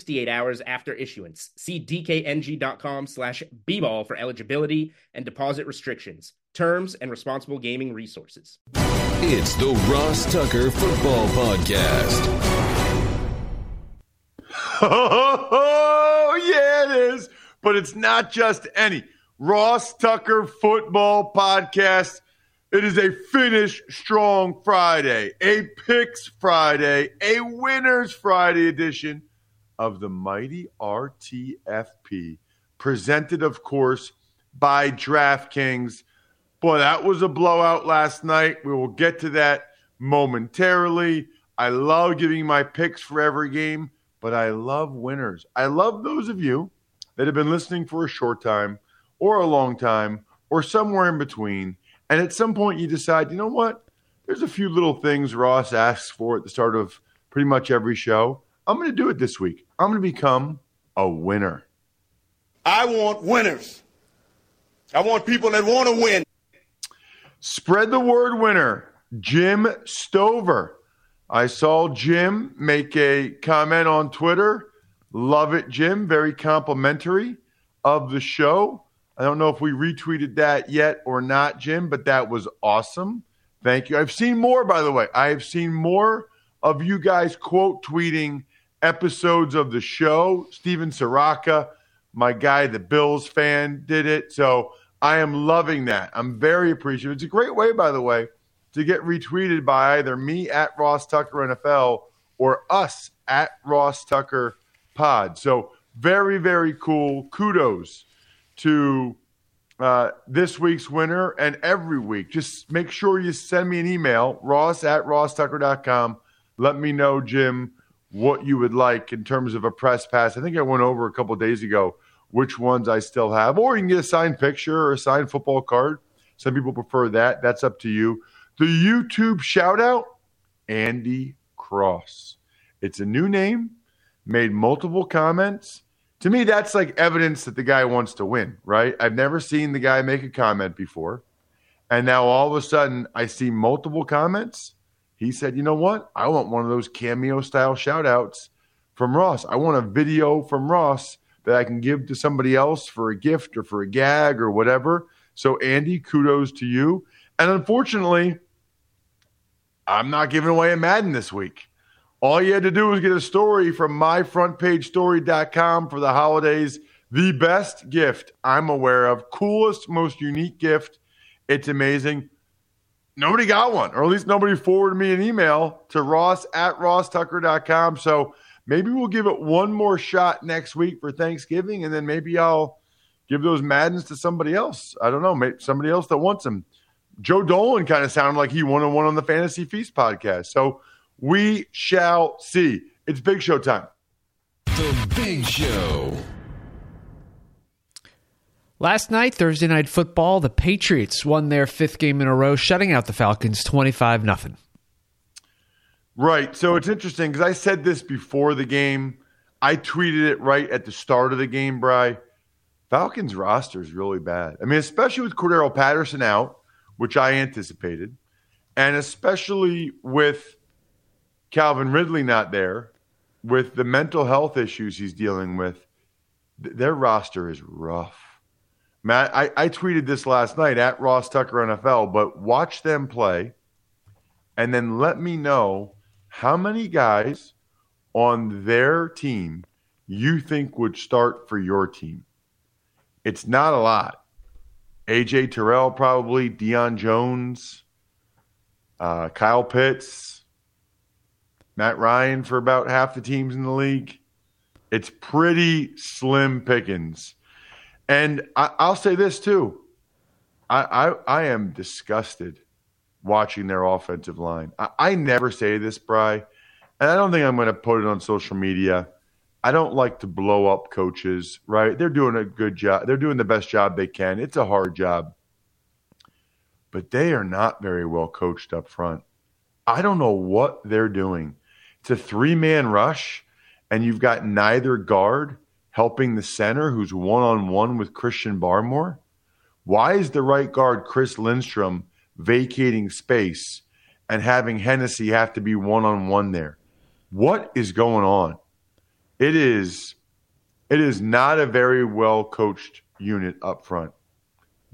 68 hours after issuance. See dkng.com slash bball for eligibility and deposit restrictions, terms, and responsible gaming resources. It's the Ross Tucker Football Podcast. Oh, yeah, it is. But it's not just any. Ross Tucker Football Podcast. It is a finish strong Friday, a picks Friday, a winners Friday edition of the mighty RTFP, presented, of course, by DraftKings. Boy, that was a blowout last night. We will get to that momentarily. I love giving my picks for every game, but I love winners. I love those of you that have been listening for a short time or a long time or somewhere in between. And at some point, you decide, you know what? There's a few little things Ross asks for at the start of pretty much every show. I'm going to do it this week. I'm going to become a winner. I want winners. I want people that want to win. Spread the word winner. Jim Stover. I saw Jim make a comment on Twitter. Love it, Jim. Very complimentary of the show. I don't know if we retweeted that yet or not, Jim, but that was awesome. Thank you. I've seen more, by the way. I have seen more of you guys quote tweeting episodes of the show. Steven Soraka, my guy, the Bills fan, did it. So I am loving that. I'm very appreciative. It's a great way, by the way, to get retweeted by either me at Ross Tucker NFL or us at Ross Tucker Pod. So very, very cool. Kudos to uh, this week's winner and every week. Just make sure you send me an email, ross at rosstucker.com. Let me know, Jim, what you would like in terms of a press pass. I think I went over a couple days ago which ones I still have, or you can get a signed picture or a signed football card. Some people prefer that. That's up to you. The YouTube shout out Andy Cross. It's a new name, made multiple comments. To me, that's like evidence that the guy wants to win, right? I've never seen the guy make a comment before. And now all of a sudden, I see multiple comments he said, you know what? I want one of those cameo style shout outs from Ross. I want a video from Ross that I can give to somebody else for a gift or for a gag or whatever. So, Andy, kudos to you. And unfortunately, I'm not giving away a Madden this week. All you had to do was get a story from myfrontpagestory.com for the holidays. The best gift I'm aware of, coolest, most unique gift. It's amazing nobody got one, or at least nobody forwarded me an email to ross at rosstucker.com. So maybe we'll give it one more shot next week for Thanksgiving, and then maybe I'll give those Maddens to somebody else. I don't know, maybe somebody else that wants them. Joe Dolan kind of sounded like he wanted one on the Fantasy Feast podcast. So we shall see. It's Big Show time. The Big Show. Last night, Thursday night football, the Patriots won their fifth game in a row, shutting out the Falcons 25 0. Right. So it's interesting because I said this before the game. I tweeted it right at the start of the game, Bry. Falcons roster is really bad. I mean, especially with Cordarrelle Patterson out, which I anticipated, and especially with Calvin Ridley not there, with the mental health issues he's dealing with, th- their roster is rough. Matt, I, I tweeted this last night at Ross Tucker NFL, but watch them play and then let me know how many guys on their team you think would start for your team? It's not a lot. AJ Terrell, probably, Deion Jones, uh, Kyle Pitts, Matt Ryan for about half the teams in the league. It's pretty slim pickings. And I, will say this too. I, I, I am disgusted watching their offensive line. I, I never say this, Bry, and I don't think I'm going to put it on social media. I don't like to blow up coaches, right? They're doing a good job. They're doing the best job they can. It's a hard job. But they are not very well coached up front. I don't know what they're doing. It's a three man rush, and you've got neither guard helping the center who's one on one with Christian Barmore. Why is the right guard, Chris Lindstrom, vacating space and having Hennessy have to be one on one there? What is going on? It is it is not a very well coached unit up front.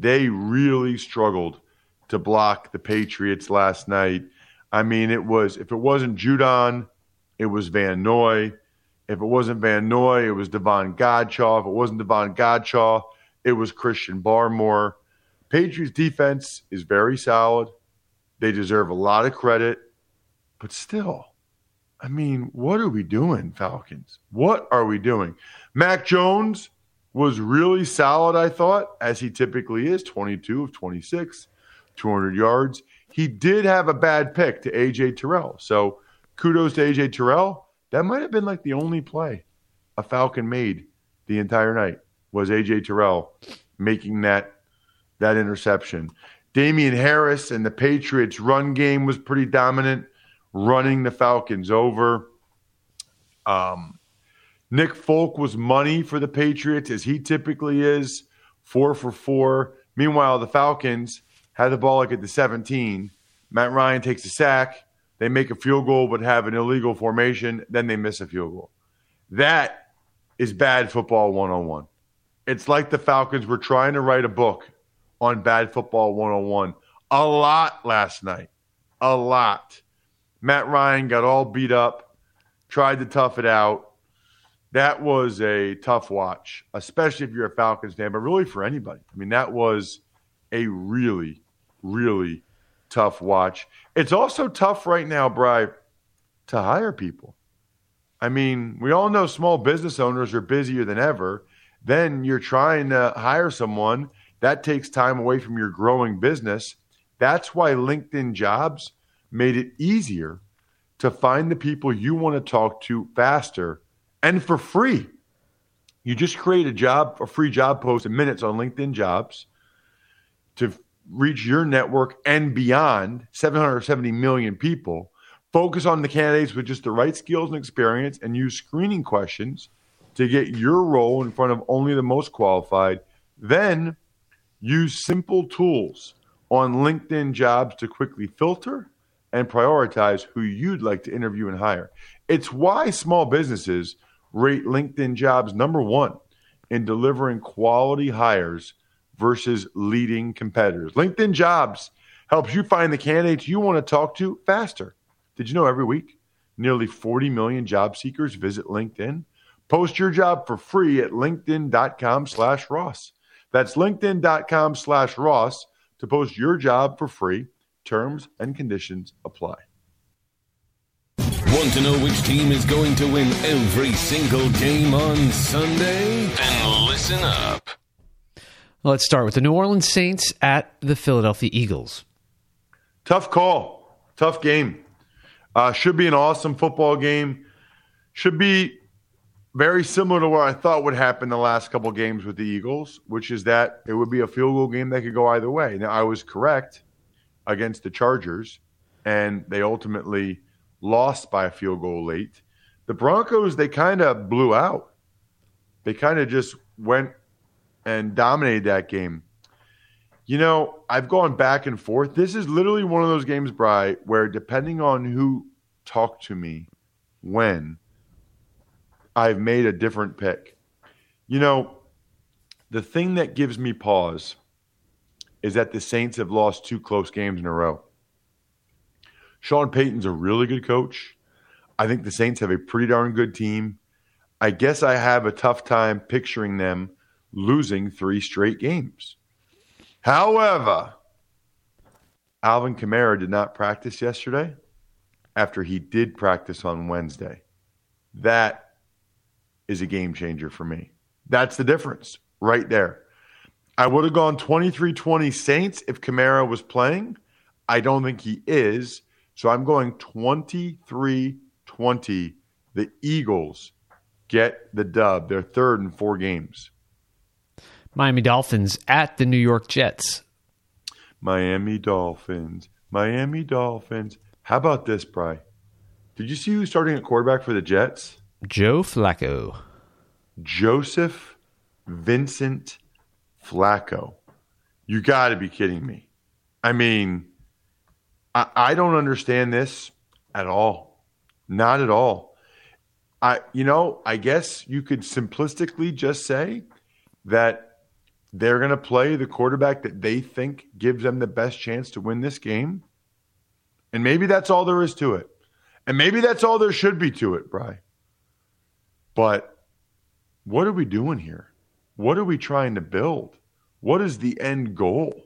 They really struggled to block the Patriots last night. I mean, it was if it wasn't Judon, it was Van Noy. If it wasn't Van Noy, it was Davon Godchaux. If it wasn't Davon Godchaux, it was Christian Barmore. Patriots defense is very solid. They deserve a lot of credit, but still, I mean, what are we doing, Falcons? What are we doing? Mac Jones was really solid, I thought, as he typically is 22 of 26, 200 yards. He did have a bad pick to AJ Terrell. So kudos to AJ Terrell. That might have been like the only play a Falcon made the entire night was AJ Terrell making that that interception. Damien Harris and the Patriots run game was pretty dominant running the Falcons over. Um, Nick Folk was money for the Patriots, as he typically is, four for four. Meanwhile, the Falcons had the ball like at the 17. Matt Ryan takes a sack. They make a field goal, but have an illegal formation. Then they miss a field goal. That is bad football 101. It's like the Falcons were trying to write a book on bad football 101 a lot last night. A lot. Matt Ryan got all beat up, tried to tough it out. That was a tough watch, especially if you're a Falcons fan, but really for anybody. I mean, that was a really, really tough watch. It's also tough right now, Bry, to hire people. I mean, we all know small business owners are busier than ever. Then you're trying to hire someone that takes time away from your growing business. That's why LinkedIn jobs made it easier to find the people you want to talk to faster and for free. You just create a job, a free job post in minutes on LinkedIn jobs to reach your network and beyond 770 million people. Focus on the candidates with just the right skills and experience and use screening questions to get your role in front of only the most qualified. Then use simple tools on LinkedIn jobs to quickly filter and prioritize who you'd like to interview and hire. It's why small businesses rate LinkedIn jobs number one in delivering quality hires versus leading competitors. LinkedIn jobs helps you find the candidates you want to talk to faster. Did you know every week nearly 40 million job seekers visit LinkedIn? Post your job for free at linkedin.com slash Ross. That's linkedin.com slash Ross to post your job for free Terms and conditions apply. Want to know which team is going to win every single game on Sunday? Then listen up. Let's start with the New Orleans Saints at the Philadelphia Eagles. Tough call. Tough game. Uh, should be an awesome football game. Should be very similar to what I thought would happen the last couple games with the Eagles, which is that it would be a field goal game that could go either way. Now, I was correct against the Chargers, and they ultimately lost by a field goal late. The Broncos, they kind of blew out. They kind of just went and dominated that game. You know, I've gone back and forth. This is literally one of those games, Bry, where depending on who talked to me when, I've made a different pick. You know, the thing that gives me pause is that the Saints have lost two close games in a row. Sean Payton's a really good coach. I think the Saints have a pretty darn good team. I guess I have a tough time picturing them losing three straight games. However, Alvin Kamara did not practice yesterday after he did practice on Wednesday. That is a game changer for me. That's the difference right there. I would have gone 23 20 Saints if Kamara was playing. I don't think he is. So I'm going 23 20. The Eagles get the dub. They're third in four games. Miami Dolphins at the New York Jets. Miami Dolphins. Miami Dolphins. How about this, Bry? Did you see who's starting at quarterback for the Jets? Joe Flacco. Joseph Vincent Flacco. You got to be kidding me. I mean, I, I don't understand this at all. Not at all. I, you know, I guess you could simplistically just say that they're going to play the quarterback that they think gives them the best chance to win this game. And maybe that's all there is to it. And maybe that's all there should be to it, Bry. But what are we doing here? What are we trying to build? What is the end goal?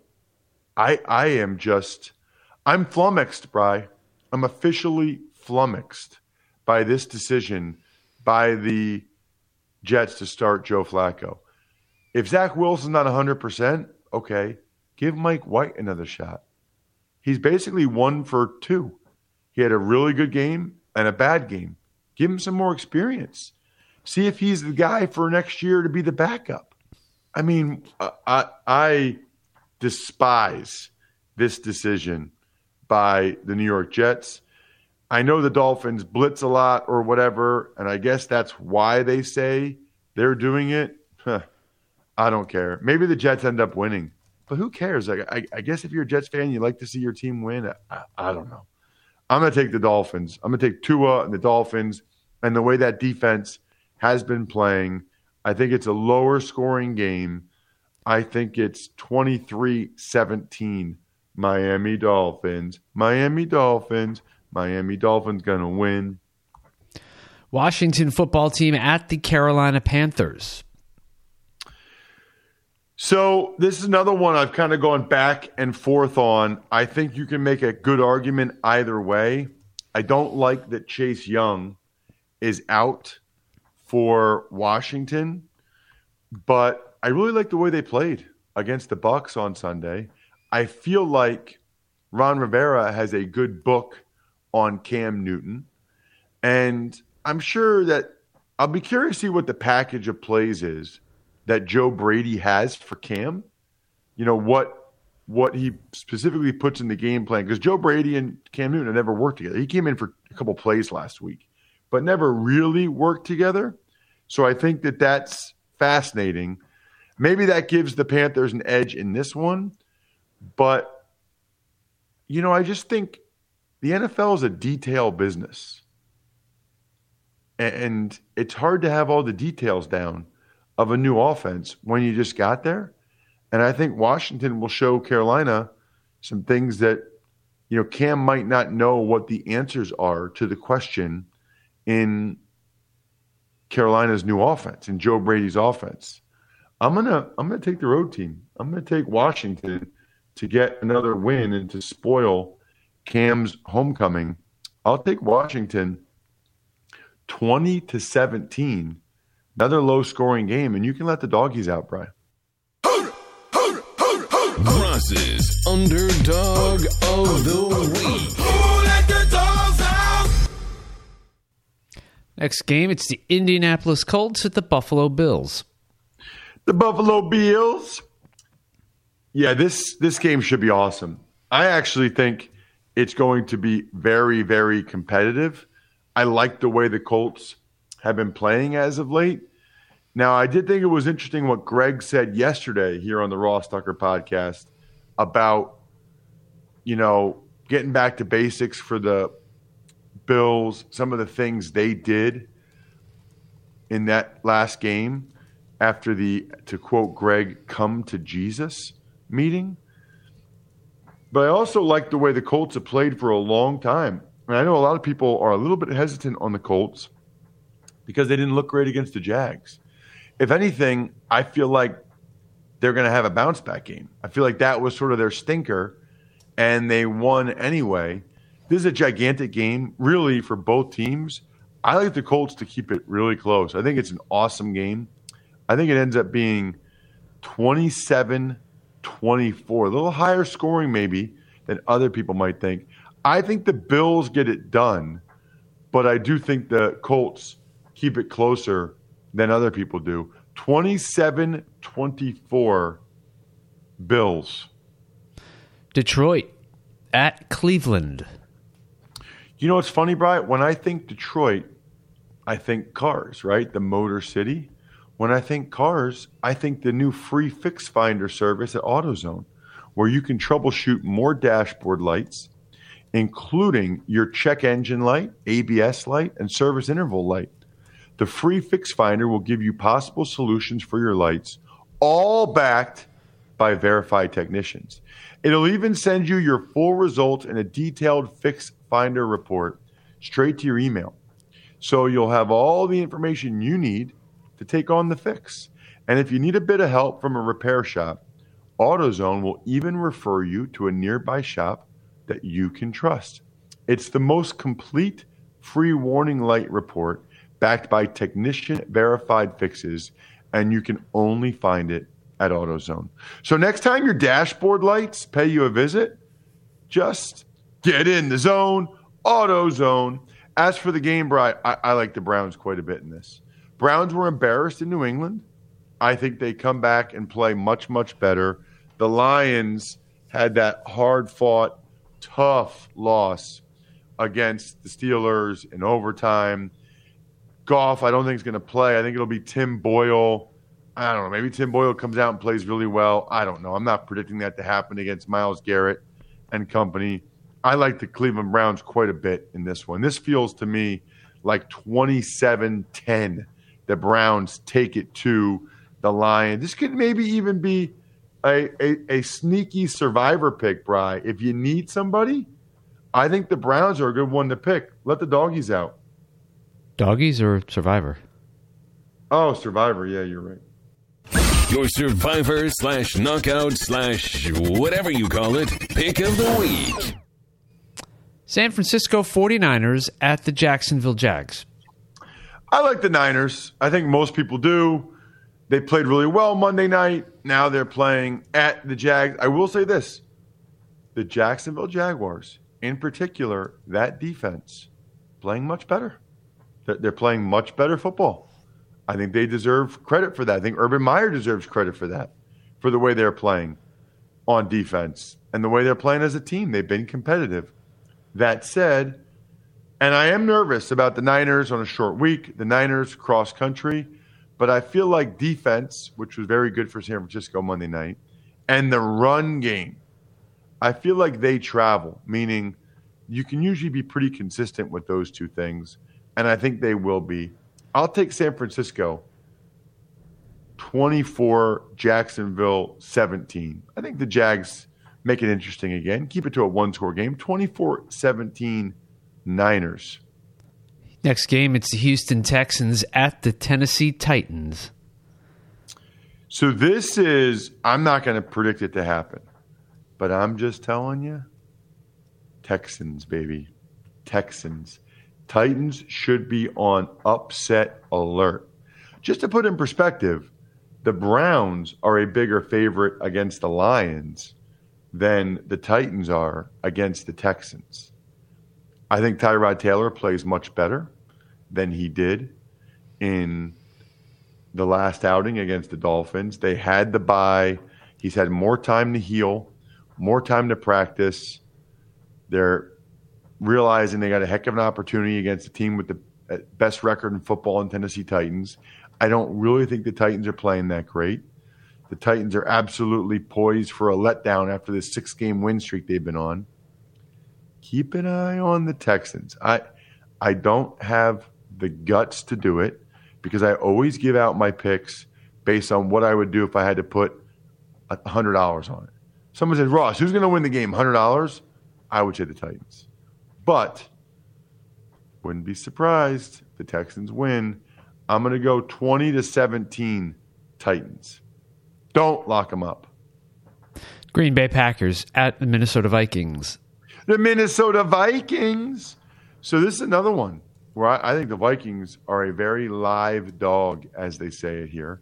I I am just I'm flummoxed, Bry. I'm officially flummoxed by this decision by the Jets to start Joe Flacco. If Zach Wilson's not 100%, okay, give Mike White another shot. He's basically one for two. He had a really good game and a bad game. Give him some more experience. See if he's the guy for next year to be the backup. I mean, I, I despise this decision by the New York Jets. I know the Dolphins blitz a lot or whatever, and I guess that's why they say they're doing it. I don't care. Maybe the Jets end up winning, but who cares? I, I, I, guess if you're a Jets fan, you like to see your team win. I, I don't know. I'm going to take the Dolphins. I'm going to take Tua and the Dolphins, and the way that defense has been playing. I think it's a lower scoring game. I think it's 23 17 Miami Dolphins. Miami Dolphins. Miami Dolphins going to win. Washington football team at the Carolina Panthers. So, this is another one I've kind of gone back and forth on. I think you can make a good argument either way. I don't like that Chase Young is out for Washington, but I really like the way they played against the Bucks on Sunday. I feel like Ron Rivera has a good book on Cam Newton. And I'm sure that I'll be curious to see what the package of plays is that Joe Brady has for Cam. You know, what what he specifically puts in the game plan because Joe Brady and Cam Newton have never worked together. He came in for a couple plays last week, but never really worked together. So I think that that's fascinating. Maybe that gives the Panthers an edge in this one, but you know, I just think the NFL is a detail business. And it's hard to have all the details down of a new offense when you just got there. And I think Washington will show Carolina some things that, you know, Cam might not know what the answers are to the question in Carolina's new offense, in Joe Brady's offense. I'm gonna I'm gonna take the road team. I'm gonna take Washington to get another win and to spoil Cam's homecoming. I'll take Washington 20 to 17. Another low scoring game, and you can let the doggies out, Brian. Ross's underdog of the week. Next game, it's the Indianapolis Colts at the Buffalo Bills. The Buffalo Bills. Yeah, this this game should be awesome. I actually think it's going to be very, very competitive. I like the way the Colts have been playing as of late. Now, I did think it was interesting what Greg said yesterday here on the Ross Tucker podcast about, you know, getting back to basics for the Bills, some of the things they did in that last game after the, to quote Greg, come to Jesus meeting. But I also like the way the Colts have played for a long time. And I know a lot of people are a little bit hesitant on the Colts because they didn't look great against the Jags. If anything, I feel like they're going to have a bounce back game. I feel like that was sort of their stinker, and they won anyway. This is a gigantic game, really, for both teams. I like the Colts to keep it really close. I think it's an awesome game. I think it ends up being 27 24, a little higher scoring maybe than other people might think. I think the Bills get it done, but I do think the Colts keep it closer than other people do. 27 24 Bills. Detroit at Cleveland. You know what's funny, Brian? When I think Detroit, I think cars, right? The Motor City. When I think cars, I think the new free fix finder service at AutoZone, where you can troubleshoot more dashboard lights, including your check engine light, ABS light, and service interval light. The free fix finder will give you possible solutions for your lights, all backed by verified technicians. It'll even send you your full results in a detailed fix finder report straight to your email. So you'll have all the information you need to take on the fix. And if you need a bit of help from a repair shop, AutoZone will even refer you to a nearby shop that you can trust. It's the most complete free warning light report backed by technician verified fixes, and you can only find it at AutoZone. So next time your dashboard lights pay you a visit, just get in the zone, AutoZone. As for the game, Brian, I, I like the Browns quite a bit in this. Browns were embarrassed in New England. I think they come back and play much, much better. The Lions had that hard fought, tough loss against the Steelers in overtime. Goff, I don't think is going to play. I think it'll be Tim Boyle. I don't know. Maybe Tim Boyle comes out and plays really well. I don't know. I'm not predicting that to happen against Myles Garrett and company. I like the Cleveland Browns quite a bit in this one. This feels to me like 27 10 the Browns take it to the Lions. This could maybe even be a, a, a sneaky survivor pick, Bry. If you need somebody, I think the Browns are a good one to pick. Let the doggies out. Doggies or survivor? Oh, survivor. Yeah, you're right. Your survivor slash knockout slash whatever you call it pick of the week. San Francisco 49ers at the Jacksonville Jags. I like the Niners. I think most people do. They played really well Monday night. Now they're playing at the Jags. I will say this the Jacksonville Jaguars, in particular, that defense, playing much better. They're playing much better football. I think they deserve credit for that. I think Urban Meyer deserves credit for that, for the way they're playing on defense and the way they're playing as a team. They've been competitive. That said, and I am nervous about the Niners on a short week, the Niners cross country, but I feel like defense, which was very good for San Francisco Monday night, and the run game, I feel like they travel, meaning you can usually be pretty consistent with those two things, and I think they will be. I'll take San Francisco 24, Jacksonville 17. I think the Jags make it interesting again. Keep it to a one score game 24 17 Niners. Next game, it's the Houston Texans at the Tennessee Titans. So this is, I'm not going to predict it to happen, but I'm just telling you Texans, baby. Texans. Titans should be on upset alert. Just to put in perspective, the Browns are a bigger favorite against the Lions than the Titans are against the Texans. I think Tyrod Taylor plays much better than he did in the last outing against the Dolphins. They had the bye. He's had more time to heal, more time to practice. They're realizing they got a heck of an opportunity against a team with the uh, best record in football in Tennessee Titans. I don't really think the Titans are playing that great. The Titans are absolutely poised for a letdown after this six game win streak they've been on keep an eye on the Texans. I I don't have the guts to do it because I always give out my picks based on what I would do if I had to put hundred dollars on it. Someone says, Ross, who's going to win the game? Hundred dollars? I would say the Titans, but wouldn't be surprised if the Texans win. I'm going to go 20 to 17 Titans. Don't lock them up. Green Bay Packers at the Minnesota Vikings. The Minnesota Vikings. So this is another one where I, I think the Vikings are a very live dog, as they say it here.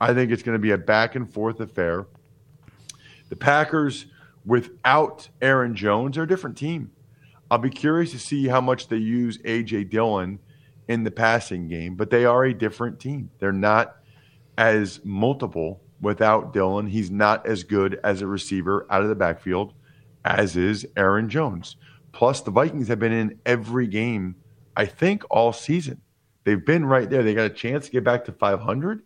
I think it's going to be a back and forth affair. The Packers, without Aaron Jones, are a different team. I'll be curious to see how much they use A.J. Dillon in the passing game, but they are a different team. They're not as multiple without Dillon. He's not as good as a receiver out of the backfield as is Aaron Jones. Plus, the Vikings have been in every game, I think, all season. They've been right there. They got a chance to get back to 500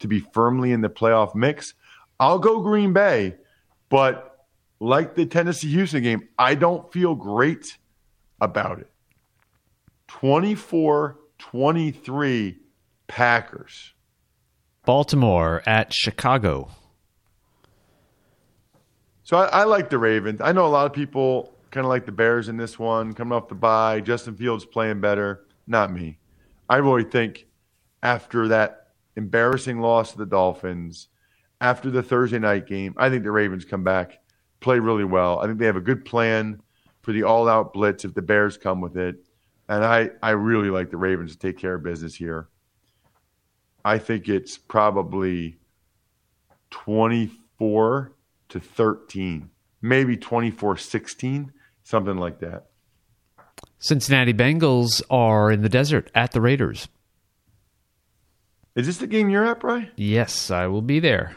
to be firmly in the playoff mix. I'll go Green Bay, but like the Tennessee Houston game, I don't feel great about it. 24 23 Packers. Baltimore at Chicago. So I, I, like the Ravens. I know a lot of people kind of like the Bears in this one, coming off the bye. Justin Fields playing better. Not me. I really think after that embarrassing loss to the Dolphins, after the Thursday night game, I think the Ravens come back, play really well. I think they have a good plan for the all out blitz if the Bears come with it. And I, I really like the Ravens to take care of business here. I think it's probably 24 to 13, maybe 24 16, something like that. Cincinnati Bengals are in the desert at the Raiders. Is this the game you're at, Brian? Yes, I will be there.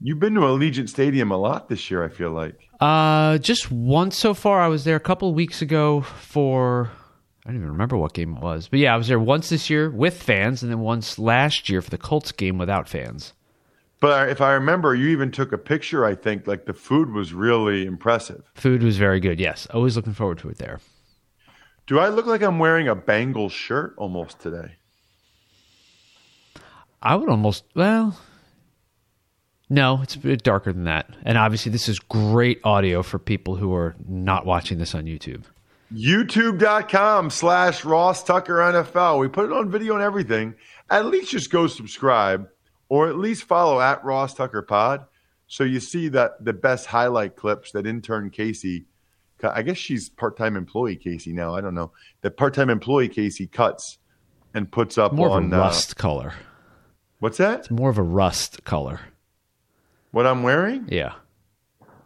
You've been to Allegiant Stadium a lot this year, I feel like. Uh, just once so far. I was there a couple weeks ago for I don't even remember what game it was. But yeah, I was there once this year with fans and then once last year for the Colts game without fans. But if I remember, you even took a picture, I think. Like the food was really impressive. Food was very good, yes. Always looking forward to it there. Do I look like I'm wearing a Bengals shirt almost today? I would almost, well, no, it's a bit darker than that. And obviously, this is great audio for people who are not watching this on YouTube. YouTube.com slash Ross Tucker NFL. We put it on video and everything. At least just go subscribe or at least follow at Ross Tucker Pod so you see that the best highlight clips that intern Casey, I guess she's part time employee Casey now. I don't know. The part time employee Casey cuts and puts up more on of a rust uh, color. What's that? It's more of a rust color. What I'm wearing? Yeah.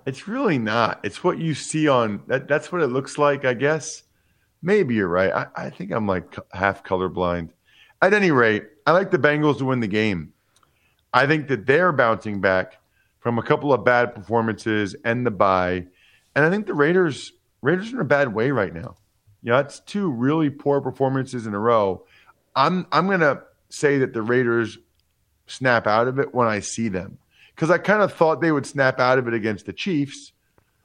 It's really not. It's what you see on that. That's what it looks like, I guess. Maybe you're right. I, I think I'm like half colorblind. At any rate, I like the Bengals to win the game. I think that they're bouncing back from a couple of bad performances and the bye, and I think the Raiders Raiders are in a bad way right now. Yeah, it's two really poor performances in a row. I'm I'm gonna say that the Raiders snap out of it when I see them because I kind of thought they would snap out of it against the Chiefs,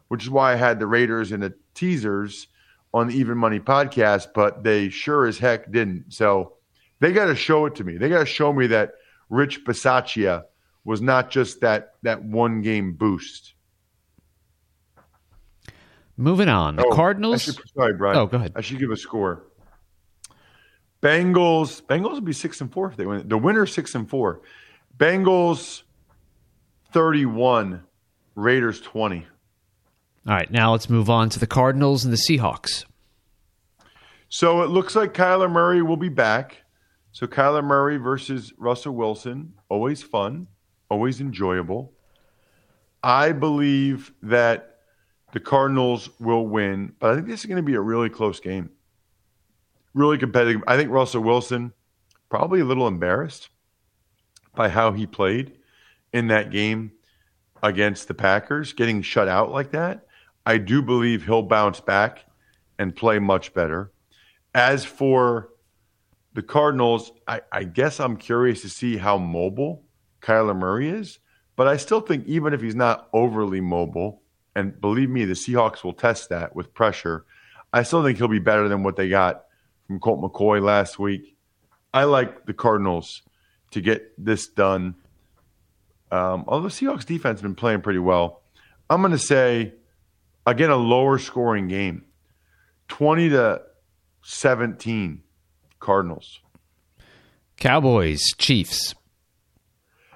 which is why I had the Raiders in the teasers on the Even Money podcast, but they sure as heck didn't. So they got to show it to me. They got to show me that Rich Bisaccia was not just that that one game boost. Moving on, the oh, Cardinals. Should, sorry, Brian. Oh, go ahead. I should give a score. Bengals. Bengals would be six and four if they win. The winner six and four. Bengals 31, Raiders 20. All right, now let's move on to the Cardinals and the Seahawks. So it looks like Kyler Murray will be back. So Kyler Murray versus Russell Wilson, always fun, always enjoyable. I believe that the Cardinals will win, but I think this is going to be a really close game. Really competitive. I think Russell Wilson probably a little embarrassed by how he played in that game against the Packers, getting shut out like that, I do believe he'll bounce back and play much better. As for the Cardinals, I, I, guess I'm curious to see how mobile Kyler Murray is. But I still think even if he's not overly mobile, and believe me, the Seahawks will test that with pressure, I still think he'll be better than what they got from Colt McCoy last week. I like the Cardinals to get this done um, although Seahawks defense has been playing pretty well, I'm going to say again a lower scoring game, 20 to 17 Cardinals. Cowboys, Chiefs.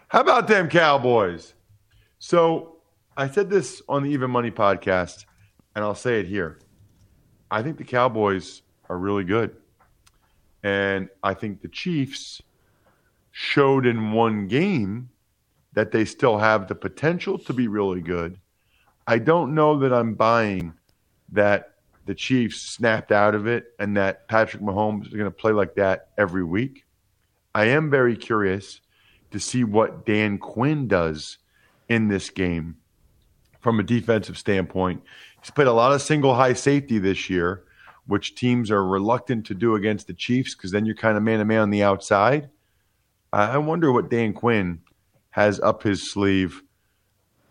How about them Cowboys? So I said this on the Even Money podcast, and I'll say it here. I think the Cowboys are really good. And I think the Chiefs showed in one game that they still have the potential to be really good. I don't know that I'm buying that the Chiefs snapped out of it and that Patrick Mahomes is going to play like that every week. I am very curious to see what Dan Quinn does in this game from a defensive standpoint. He's played a lot of single high safety this year, which teams are reluctant to do against the Chiefs because then you're kind of man to man on the outside. I wonder what Dan Quinn has up his sleeve.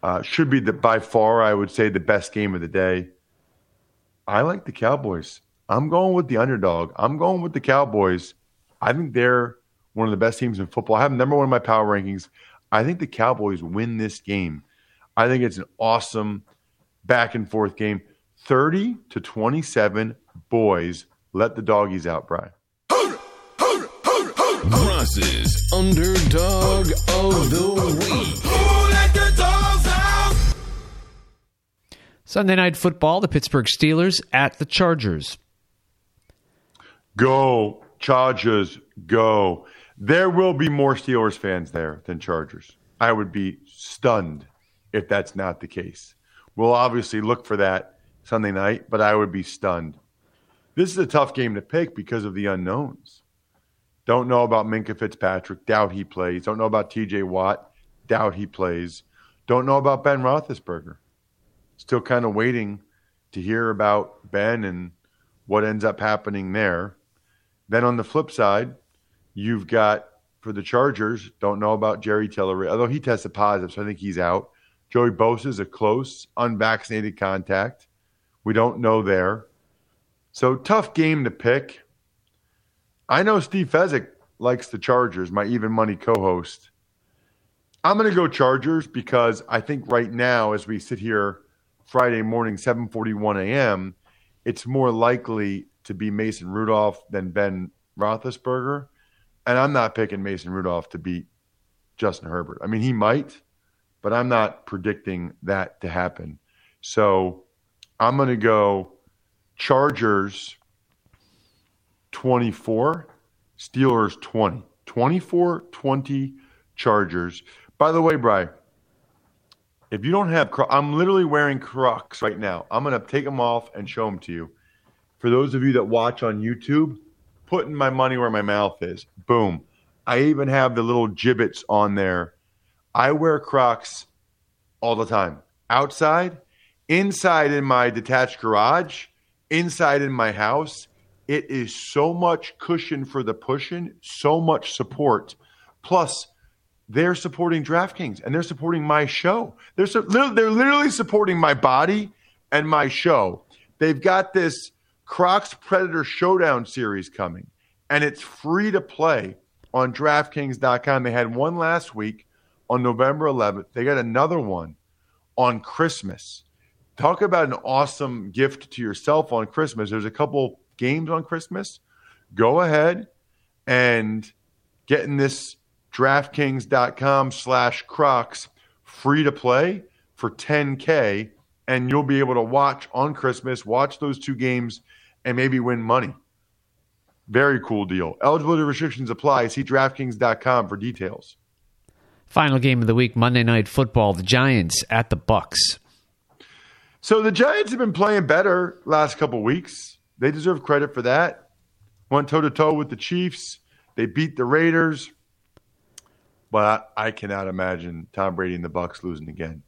Uh, should be the by far, I would say, the best game of the day. I like the Cowboys. I'm going with the underdog. I'm going with the Cowboys. I think they're one of the best teams in football. I have number one in my power rankings. I think the Cowboys win this game. I think it's an awesome back and forth game. 30 to 27 boys. Let the doggies out, Brian. Ross's underdog of the week. Sunday night football, the Pittsburgh Steelers at the Chargers. Go, Chargers, go. There will be more Steelers fans there than Chargers. I would be stunned if that's not the case. We'll obviously look for that Sunday night, but I would be stunned. This is a tough game to pick because of the unknowns. Don't know about Minkah Fitzpatrick, doubt he plays. Don't know about TJ Watt, doubt he plays. Don't know about Ben Roethlisberger. Still kind of waiting to hear about Ben and what ends up happening there. Then on the flip side, you've got for the Chargers, don't know about Jerry Tillery, although he tested positive, so I think he's out. Joey Bosa is a close, unvaccinated contact. We don't know there. So tough game to pick. I know Steve Fezzik likes the Chargers, my even money co-host. I'm going to go Chargers because I think right now, as we sit here Friday morning, 7:41 a.m., it's more likely to be Mason Rudolph than Ben Roethlisberger, and I'm not picking Mason Rudolph to beat Justin Herbert. I mean, he might, but I'm not predicting that to happen. So I'm going to go Chargers 24, Steelers 20. 24 20 Chargers. By the way, Bry, if you don't have, I'm literally wearing Crocs right now. I'm going to take them off and show them to you. For those of you that watch on YouTube, putting my money where my mouth is. Boom. I even have the little Jibbitz on there. I wear Crocs all the time. Outside, inside in my detached garage, inside in my house, it is so much cushion for the pushing, so much support. Plus, they're supporting DraftKings and they're supporting my show. They're, they're literally supporting my body and my show. They've got this Crocs Predator Showdown series coming, and it's free to play on DraftKings.com. They had one last week on November 11th. They got another one on Christmas. Talk about an awesome gift to yourself on Christmas. There's a couple games on Christmas. Go ahead and get in this DraftKings.com slash Crocs free to play for 10K, and you'll be able to watch on Christmas, watch those two games, and maybe win money. Very cool deal. Eligibility restrictions apply. See DraftKings.com for details. Final game of the week, Monday Night Football, the Giants at the Bucks. So the Giants have been playing better last couple weeks. They deserve credit for that. Went toe to toe with the Chiefs. They beat the Raiders. But I, I cannot imagine Tom Brady and the Bucks losing again.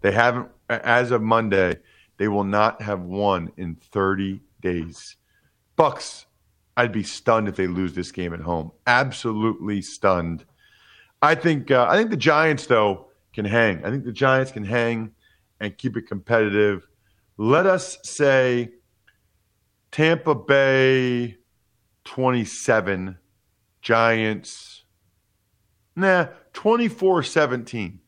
They haven't as of Monday, they will not have won in 30 days. Bucks, I'd be stunned if they lose this game at home. Absolutely stunned. I think uh, I think the Giants though can hang. I think the Giants can hang and keep it competitive. Let us say Tampa Bay 27, Giants Nah, 24 17.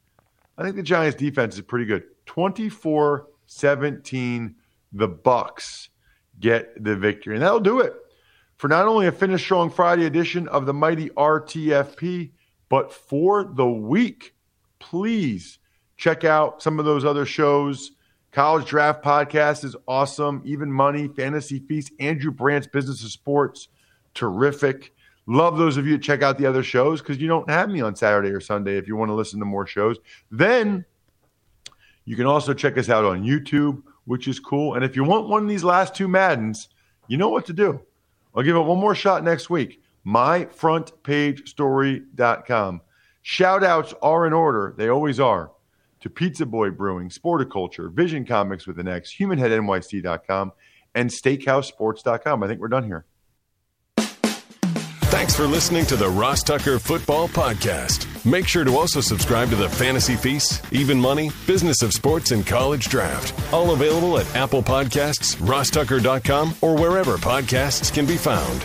I think the Giants defense is pretty good. 24 17, the Bucks get the victory. And that'll do it for not only a Finish Strong Friday edition of the mighty RTFP, but for the week. Please check out some of those other shows. College Draft Podcast is awesome. Even Money, Fantasy Feast, Andrew Brandt's Business of Sports, terrific. Love those of you that check out the other shows because you don't have me on Saturday or Sunday if you want to listen to more shows. Then you can also check us out on YouTube, which is cool. And if you want one of these last two Maddens, you know what to do. I'll give it one more shot next week. MyFrontPageStory.com. Shout outs are in order. They always are. To Pizza Boy Brewing, Sporticulture, Vision Comics with an X, HumanHeadNYC.com, and SteakhouseSports.com. I think we're done here. Thanks for listening to the Ross Tucker Football Podcast. Make sure to also subscribe to the Fantasy Feast, Even Money, Business of Sports, and College Draft. All available at Apple Podcasts, rosstucker.com, or wherever podcasts can be found.